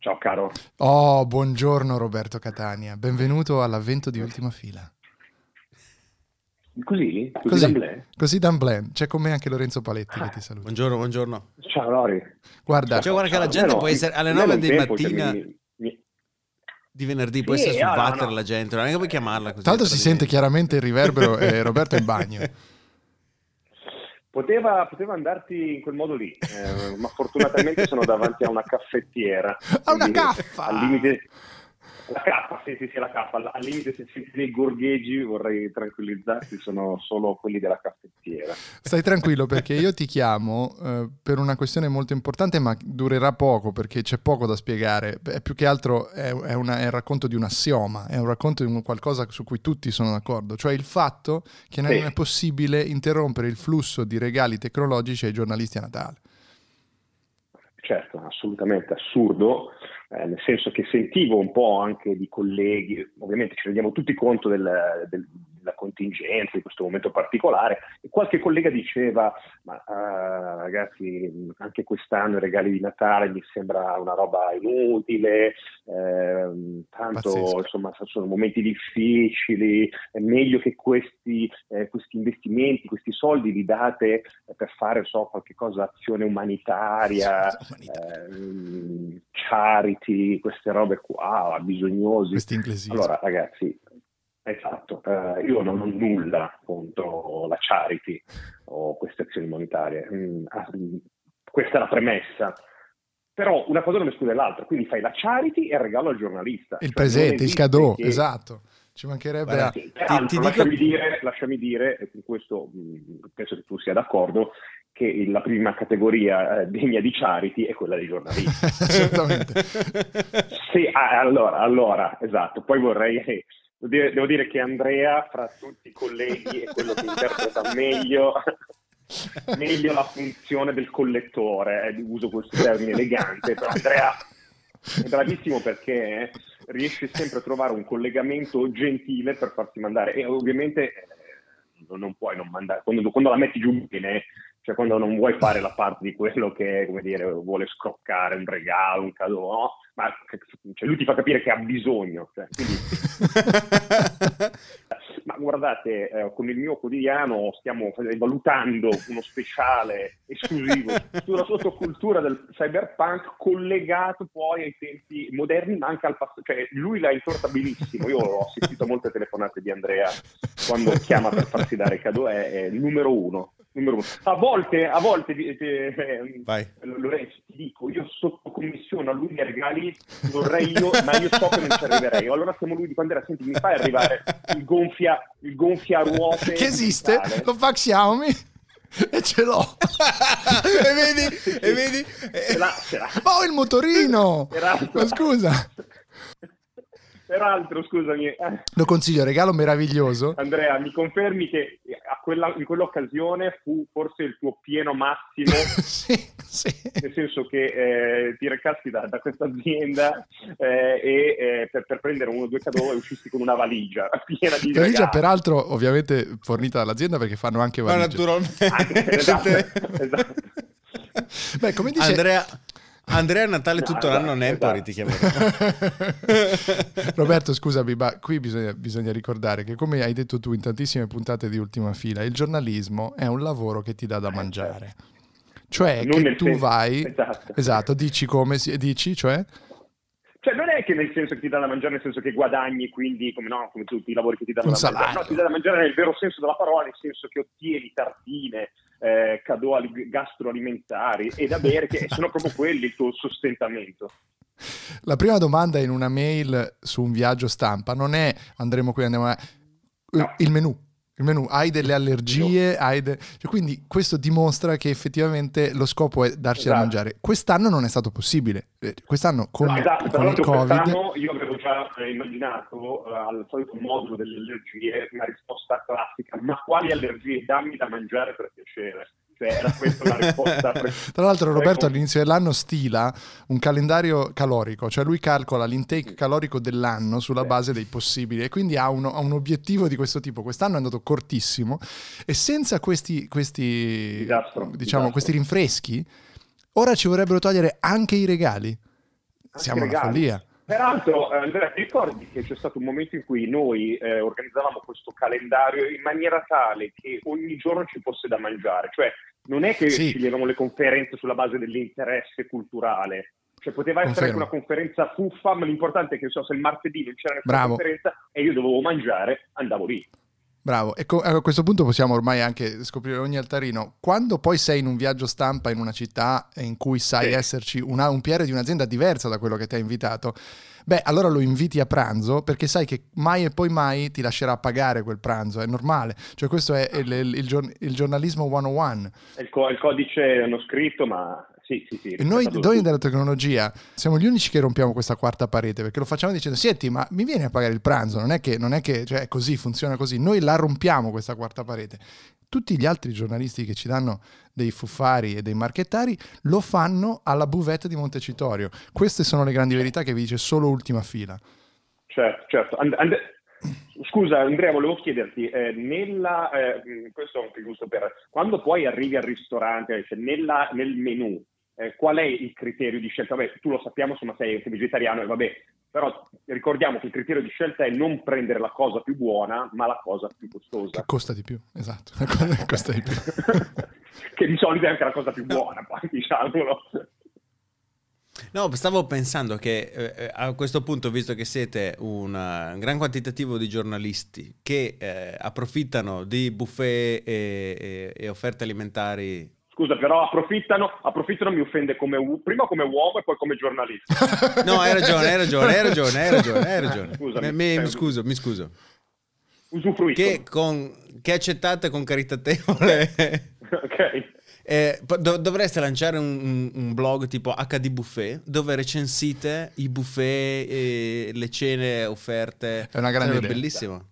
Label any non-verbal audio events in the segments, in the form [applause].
Ciao caro. Oh, buongiorno Roberto Catania, benvenuto all'avvento di Ultima Fila. Così? Così, Così, d'amblè? così d'amblè. C'è con me anche Lorenzo Paletti Ah. che ti saluta. Buongiorno, buongiorno. Ciao Lori. Guarda, Cioè, guarda che la gente Almeno- può essere alle almeno 9 un di cioè, mattina mi- mi- di venerdì, può Sì, essere sul no, no, no. la gente, non è che puoi chiamarla così. tra l'altro si sente chiaramente il riverbero e Roberto è in bagno. [laughs] Poteva, poteva andarti in quel modo lì, eh, ma fortunatamente sono davanti a una caffettiera. [laughs] A una caffa! Al limite... La cappa, sì, sì, sì, la cappa. Al limite, se senti dei gorgheggi, vorrei tranquillizzarti, sono solo quelli della caffettiera. Stai tranquillo perché io ti chiamo eh, per una questione molto importante ma durerà poco perché c'è poco da spiegare. Beh, più che altro è, è una- è il racconto di un assioma, è un racconto di un qualcosa su cui tutti sono d'accordo, cioè il fatto che non Sì. è possibile interrompere il flusso di regali tecnologici ai giornalisti a Natale. Certo, assolutamente assurdo, eh, nel senso che sentivo un po' anche di colleghi, ovviamente ci rendiamo tutti conto del- del- della contingenza di questo momento particolare, e qualche collega diceva, ma ah, ragazzi, anche quest'anno i regali di Natale mi sembra una roba inutile, ehm, tanto Pazzesco. insomma sono momenti difficili, è meglio che questi, eh, questi investimenti, questi soldi li date per fare so, qualche cosa, azione umanitaria, ehm, charity, queste robe qua, bisognosi. Questi inglesismi. Allora, ragazzi, esatto, eh, io non ho nulla contro la charity o queste azioni monetarie. Mm, ah, mm, questa è la premessa. Però una cosa non esclude l'altra, quindi fai la charity e il regalo al giornalista. il Cioè, presente, il cadeau, che- esatto. Ci mancherebbe Guarda, a- sì, peraltro, ti dico- lasciami, dire, lasciami dire, e con questo mh, penso che tu sia d'accordo, che la prima categoria eh, degna di charity è quella dei giornalisti. [laughs] Assolutamente. [laughs] Sì, ah, allora, allora, esatto. Poi vorrei, devo dire, devo dire che Andrea, fra tutti i colleghi, è quello che interpreta meglio, [laughs] meglio la funzione del collettore. eh, uso questo termine elegante, però Andrea è bravissimo perché riesce sempre a trovare un collegamento gentile per farsi mandare. E ovviamente eh, non- non puoi non mandare, quando, quando la metti giù bene, cioè quando non vuoi fare la parte di quello che, come dire, vuole scroccare un regalo, un cadeau, no? ma cioè, lui ti fa capire che ha bisogno. cioè, quindi- [laughs] ma guardate, eh, con il mio quotidiano stiamo valutando uno speciale esclusivo sulla sottocultura del cyberpunk collegato poi ai tempi moderni, ma anche al passato. Cioè, lui l'ha intorta benissimo. Io ho assistito a molte telefonate di Andrea quando chiama per farsi dare cadeau, è, è numero uno. Numero uno. A volte, a volte eh, eh. Lorenzo, ti dico, io sotto commissione a lui i regali vorrei io, ma io so che non ci arriverei. Allora siamo lui di quando era, senti, mi fai arrivare il gonfia, il gonfiaruote che esiste, lo fa Xiaomi e ce l'ho. [laughs] e vedi, e vedi, Ce l'ha, ce l'ha. Oh, il motorino! Peraltro- Ma scusa, Peraltro, scusami, eh, lo consiglio, regalo meraviglioso. Andrea, mi confermi che a quella- in quell'occasione fu forse il tuo pieno massimo [laughs] sì, sì. nel senso che eh, ti recasti da, da questa azienda eh, e eh, per, per prendere uno o due cadeau e uscisti con una valigia [laughs] piena di Valigia regali. peraltro ovviamente fornita dall'azienda perché fanno anche ma valigie. naturalmente. Anche- esatto, esatto. Beh, come dice... Andrea, Andrea a Natale tutto No, l'anno esatto, Nepori ti chiamerò. [laughs] Roberto, scusami, ma qui bisogna, bisogna ricordare che come hai detto tu in tantissime puntate di ultima fila, il giornalismo è un lavoro che ti dà da mangiare. Cioè Non che tu senso- vai... esatto. Esatto, dici come si... Dici, cioè... Cioè, non è che nel senso che ti dà da mangiare, nel senso che guadagni, quindi come, no, come tutti i lavori che ti danno Un da mangiare. salario. No, ti dà da mangiare nel vero senso della parola, nel senso che ottieni tartine, eh, cadeau ali- gastroalimentari e da bere, che sono [laughs] proprio quelli il tuo sostentamento. La prima domanda in una mail su un viaggio stampa non è andremo qui, andiamo a... No. Il menù. Il menù, hai delle allergie, hai de- cioè, quindi questo dimostra che effettivamente lo scopo è darci da Esatto. mangiare. Quest'anno non è stato possibile. Eh, Quest'anno con, No, esatto, con il l'altro Covid... io avevo già eh, immaginato eh, al solito modulo delle allergie una risposta classica, ma quali allergie? Dammi da mangiare per piacere. Cioè, era questa la risposta. [laughs] Tra l'altro Roberto all'inizio dell'anno stila un calendario calorico, cioè lui calcola l'intake calorico dell'anno sulla base dei possibili e quindi ha, uno- ha un obiettivo di questo tipo. Quest'anno è andato cortissimo e senza questi, questi, Disastro, diciamo, disastro. questi rinfreschi, ora ci vorrebbero togliere anche i regali. siamo alla regali. follia. Peraltro, Andrea, ti ricordi che c'è stato un momento in cui noi eh, organizzavamo questo calendario in maniera tale che ogni giorno ci fosse da mangiare? Cioè, non è che Sì. sceglievamo le conferenze sulla base dell'interesse culturale. Cioè, poteva essere Confermo. anche una conferenza fuffa, ma l'importante è che so, se il martedì non c'era nessuna Bravo. conferenza e io dovevo mangiare, andavo lì. Bravo, e co- a questo punto possiamo ormai anche scoprire ogni altarino. Quando poi sei in un viaggio stampa in una città in cui sai Sì. esserci una- un PR di un'azienda diversa da quello che ti ha invitato, beh, allora lo inviti a pranzo perché sai che mai e poi mai ti lascerà pagare quel pranzo, è normale. Cioè questo è il, il- il il giornalismo 101. È il, co- il codice non scritto, ma sì, sì, sì. E noi, noi della tecnologia siamo gli unici che rompiamo questa quarta parete perché lo facciamo dicendo senti ma mi vieni a pagare il pranzo? Non è che, non è che cioè, così funziona così. Noi la rompiamo questa quarta parete. Tutti gli altri giornalisti che ci danno dei fuffari e dei marchettari lo fanno alla buvette di Montecitorio. Queste sono le grandi verità che vi dice solo ultima fila. Certo, certo. And- and- Scusa Andrea, volevo chiederti, eh, nella, eh, questo è anche giusto per, quando poi arrivi al ristorante, cioè nella- nel menù, eh, qual è il criterio di scelta? Vabbè, tu lo sappiamo, insomma, sei anche vegetariano e vabbè, però ricordiamo che il criterio di scelta è non prendere la cosa più buona, ma la cosa più che costosa. costa di più esatto la cosa che costa di più [laughs] che di solito è anche la cosa più buona, poi diciamolo. No, stavo pensando che eh, a questo punto, visto che siete una- un gran quantitativo di giornalisti che eh, approfittano di buffet e, e- e offerte alimentari Scusa, però approfittano, approfittano mi offende come, u- prima come uomo e poi come giornalista. [laughs] No, hai ragione, hai ragione, hai ragione, hai ragione, hai ragione. Scusami. Mi, mi- mi scuso, mi scuso. Che, con, che accettate con caritatevole. [laughs] ok. Eh, dov- dovreste lanciare un, un- un blog tipo HD Buffet dove recensite i buffet e le cene offerte. È una grande Sarebbe idea. bellissimo.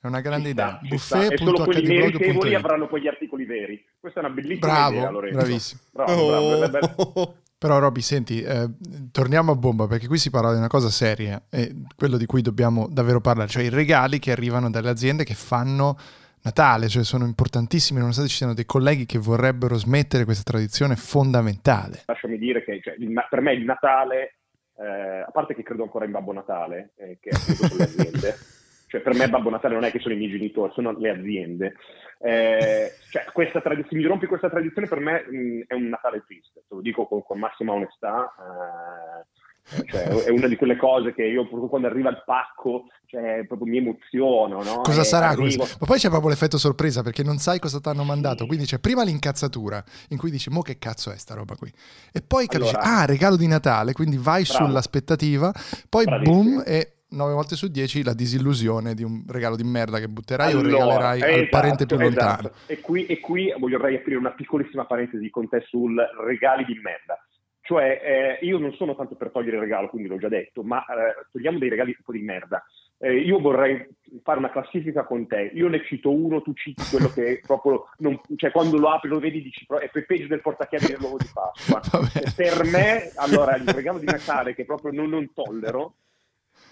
è una grande idea sta. E solo quelli meritevoli buffet.hdblog.it avranno quegli articoli veri. Questa è una bellissima Bravo, idea, Lorenzo. bravissimo. Bravo, bravo. Oh. [laughs] Però Roby, senti, eh, torniamo a bomba perché qui si parla di una cosa seria e quello di cui dobbiamo davvero parlare, cioè i regali che arrivano dalle aziende che fanno Natale, cioè sono importantissimi, nonostante ci siano dei colleghi che vorrebbero smettere questa tradizione fondamentale. Lasciami dire che cioè, il- per me il Natale, eh, a parte che credo ancora in Babbo Natale, eh, che appunto sono le aziende, [laughs] cioè per me Babbo Natale non è che sono i miei genitori, sono le aziende. Eh, cioè, questa trad- se mi rompi questa tradizione per me mh, è un Natale triste, te lo dico con, con massima onestà. eh, cioè, è una di quelle cose che io proprio quando arriva il pacco, cioè, proprio mi emoziono. No? Cosa E sarà arrivo- questo? Ma poi c'è proprio l'effetto sorpresa perché non sai cosa ti hanno mandato, quindi c'è prima l'incazzatura in cui dici mo che cazzo è sta roba qui e poi capisci, Allora- ah regalo di Natale, quindi vai Bravo. sull'aspettativa, poi Bravissimo. boom e 9 volte su 10 la disillusione di un regalo di merda che butterai o Allora, regalerai al esatto, parente più lontano. esatto. E, qui, e qui vorrei aprire una piccolissima parentesi con te sul regali di merda. Cioè, eh, io non sono tanto per togliere il regalo, quindi l'ho già detto, ma eh, togliamo dei regali tipo di merda. Eh, io vorrei fare una classifica con te. Io ne cito uno, tu citi quello che [laughs] proprio. Non, cioè, quando lo apri, lo vedi, dici "Pro- è pe- peggio del portachiavi dell'uovo di Pasqua. [laughs] Per me, allora, il regalo di Natale che proprio non, non tollero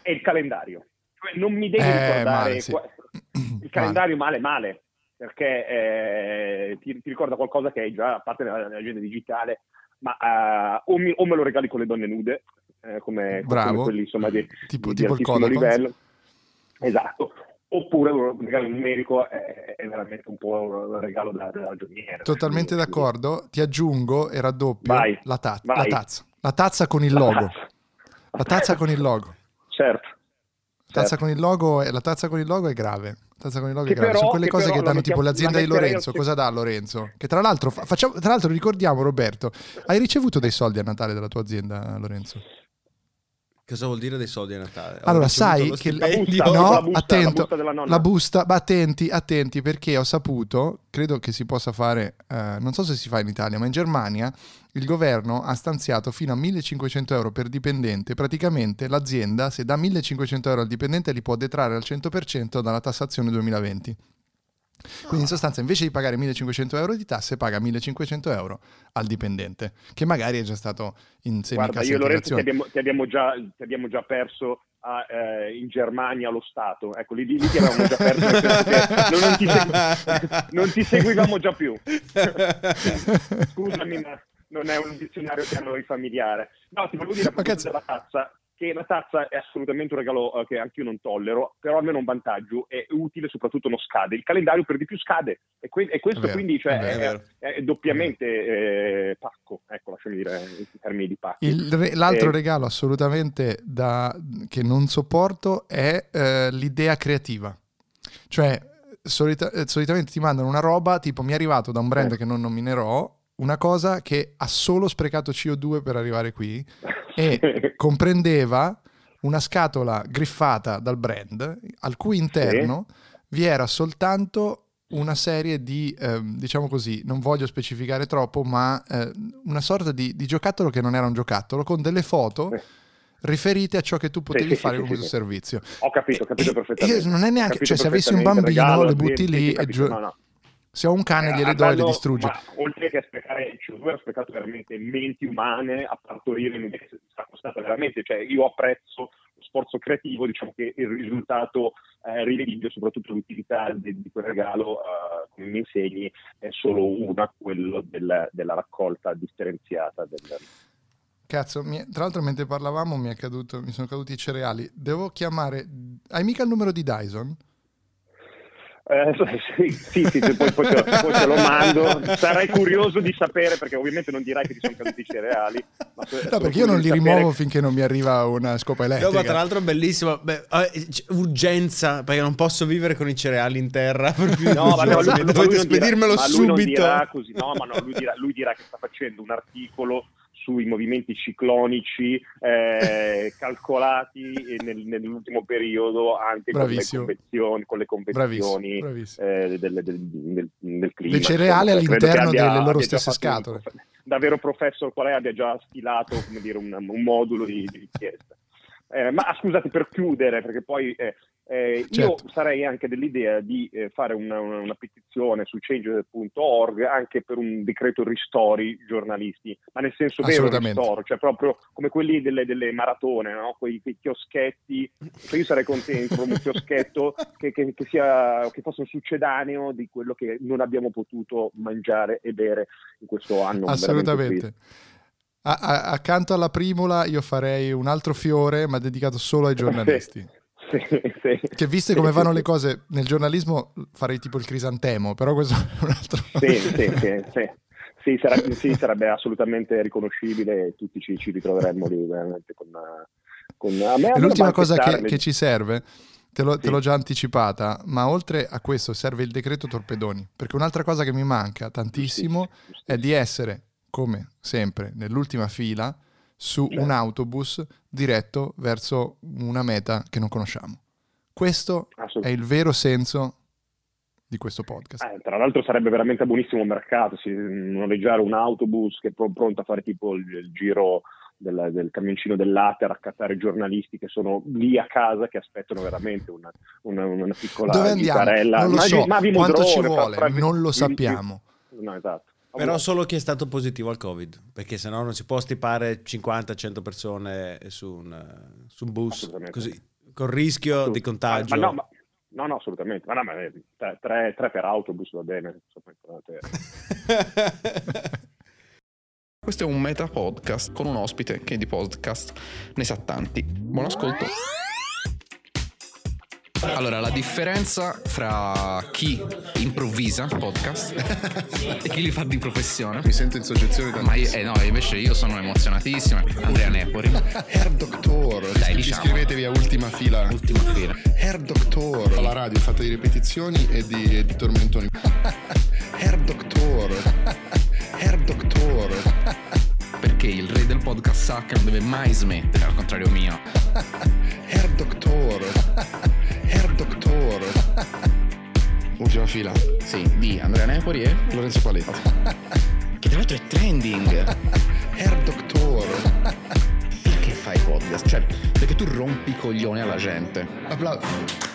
è il calendario. Cioè, non mi devi Eh, ricordare male, sì. qua- [clears throat] il calendario male male perché eh, ti, ti ricorda qualcosa che hai già a parte nella- nell'agenda digitale ma eh, o, mi- o me lo regali con le donne nude eh, come, Bravo. come quelli insomma di, Tipo- di tipo il altissimo Codacons. livello esatto oppure un regalo numerico è, è veramente un po' un regalo da, da ragioniere Totalmente Quindi- d'accordo, ti aggiungo e raddoppio Vai, la, ta- la tazza. La tazza con il La logo. tazza. La tazza con il logo. Certo La tazza certo. con il logo è, la tazza con il logo è grave. Tazza con il logo Che è grave. però- Sono quelle che cose che danno mettiamo- tipo l'azienda la di Lorenzo. Cosa dà Lorenzo? Che tra l'altro, fa- facciamo- tra l'altro ricordiamo Roberto, hai ricevuto dei soldi a Natale dalla tua azienda Lorenzo? Cosa vuol dire dei soldi a Natale? Ho Allora, sai che La busta, no, la busta, attento, la busta della nonna. la busta, ma attenti, attenti perché ho saputo, credo che si possa fare, eh, non so se si fa in Italia, ma in Germania il governo ha stanziato fino a 1500 euro per dipendente, praticamente l'azienda se dà 1500 euro al dipendente li può detrarre al 100% dalla tassazione 2020. Quindi in sostanza invece di pagare 1500 euro di tasse paga 1500 euro al dipendente, che magari è già stato in Guarda, semicassa io Lorenzo ti abbiamo, ti abbiamo già, ti abbiamo già perso a, eh, in Germania lo Stato. Ecco, lì, lì ti avevamo già perso, non, non ti segui- [laughs] non ti seguivamo già più. [laughs] Scusami, ma non è un dizionario che a noi familiare. No, ti volevo dire a proposito della tazza, che la tazza è assolutamente un regalo uh, che anche io non tollero, però almeno un vantaggio, è utile, soprattutto non scade. Il calendario per di più scade e, que- e questo vero, quindi cioè, è, è, è, doppiamente eh, pacco, ecco, lasciami dire in termini di pacco. Re- l'altro eh, regalo assolutamente da, che non sopporto è eh, l'idea creativa. Cioè, solita- eh, solitamente ti mandano una roba, tipo mi è arrivato da un brand che non nominerò, una cosa che ha solo sprecato CO2 per arrivare qui [laughs] e [laughs] comprendeva una scatola griffata dal brand al cui interno sì. vi era soltanto una serie di, eh, diciamo così, non voglio specificare troppo, ma eh, una sorta di, di, giocattolo che non era un giocattolo, con delle foto riferite a ciò che tu potevi sì, fare sì, con questo servizio. Ho capito, ho capito perfettamente. non è neanche, cioè se avessi un bambino, le butti lì e gio- no, no. Se ho un cane, gliele do e le distrugge. Ma, oltre che a sprecare il CO2, ha sprecato veramente menti umane a partorire sta costata veramente. Cioè, io apprezzo lo sforzo creativo, diciamo che il risultato eh, rivedibile, soprattutto l'utilità di, di quel regalo, eh, come mi insegni, è solo una, quello del, della raccolta differenziata. Del... Cazzo, mi, tra l'altro mentre parlavamo mi, caduto, mi sono caduti i cereali. Devo chiamare... Hai mica il numero di Dyson? Eh, sì, sì, sì, poi, poi, te, poi, te, lo mando. Sarai curioso di sapere, perché ovviamente non dirai che ti sono caduti i cereali. no, perché io non li rimuovo che... finché non mi arriva una scopa elettrica. No, ma tra l'altro è bellissimo. Beh, eh, urgenza, perché non posso vivere con i cereali in terra. [laughs] No, ma no, lui, dovete spedirmelo dirà, subito. Ma così. No, ma no, lui dirà, lui dirà che sta facendo un articolo sui movimenti ciclonici eh, [laughs] calcolati nel, nell'ultimo periodo anche con le convenzioni, con le convenzioni bravissimo, bravissimo. Eh, del, del, del, del, clima. Le cereali all'interno abbia, delle loro stesse scatole. Un, davvero professor quale abbia già stilato dire, un, un, modulo di, di richiesta. Eh, ma scusate per chiudere, perché poi eh, eh, certo. Io sarei anche dell'idea di eh, fare una, una, una, petizione su change.org anche per un decreto ristori giornalisti, ma nel senso vero ristoro, cioè proprio come quelli delle, delle maratone, no? quei, quei, chioschetti. Cioè io sarei contento con un chioschetto che, che, che, sia, che fosse un succedaneo di quello che non abbiamo potuto mangiare e bere in questo anno. Assolutamente. A, a, accanto alla primola io farei un altro fiore, ma dedicato solo ai [laughs] giornalisti. Sì, sì. Che viste come vanno le cose nel giornalismo farei tipo il crisantemo, però questo è un altro... Sì, sì, sì, sì. Sì, sarebbe, sì, sarebbe assolutamente riconoscibile e tutti ci, ci ritroveremmo lì veramente con... con a me, l'ultima cosa che, che, ci serve, te, lo, sì. te l'ho già anticipata, ma oltre a questo serve il decreto torpedoni, perché un'altra cosa che mi manca tantissimo è di essere, come sempre, nell'ultima fila su un certo. autobus diretto verso una meta che non conosciamo. Questo è il vero senso di questo podcast. Eh, tra l'altro sarebbe veramente a buonissimo mercato, sì, noleggiare un autobus che è pronto a fare tipo il, il giro del, del, camioncino del latte a raccattare giornalisti che sono lì a casa che aspettano veramente una, una, una piccola Dove andiamo? Non lo so, ma, ma quanto ci vuole, fra, non lo sappiamo. No, esatto. Però solo chi è stato positivo al Covid, perché sennò non si può stipare 50-100 persone su un, su un bus, così, con rischio di contagio. Ma, ma no, ma, no, no, assolutamente. Ma no, ma tre, tre, per autobus va bene. [laughs] Questo è un meta podcast con un ospite che di podcast ne sa tanti. Buon ascolto. Allora, la differenza fra chi improvvisa podcast [laughs] e chi li fa di professione. Mi sento in soggezione da Ma io, eh no, invece io sono emozionatissimo. Andrea Nepori. [laughs] Hair Doctor. Dai, diciamo. Iscrivetevi a Ultima Fila. Ultima Fila. Hair Doctor. Alla radio fatta di ripetizioni e di, e di tormentoni. [laughs] Hair Doctor. Hair Doctor. Perché il re del podcast sa che non deve mai smettere, al contrario mio. Ultima fila. Sì, di Andrea Nepori e Lorenzo Paletti. che tra l'altro è trending. Hair Doctor. Perché fai podcast? Cioè, perché tu rompi i coglioni alla gente. Applauso.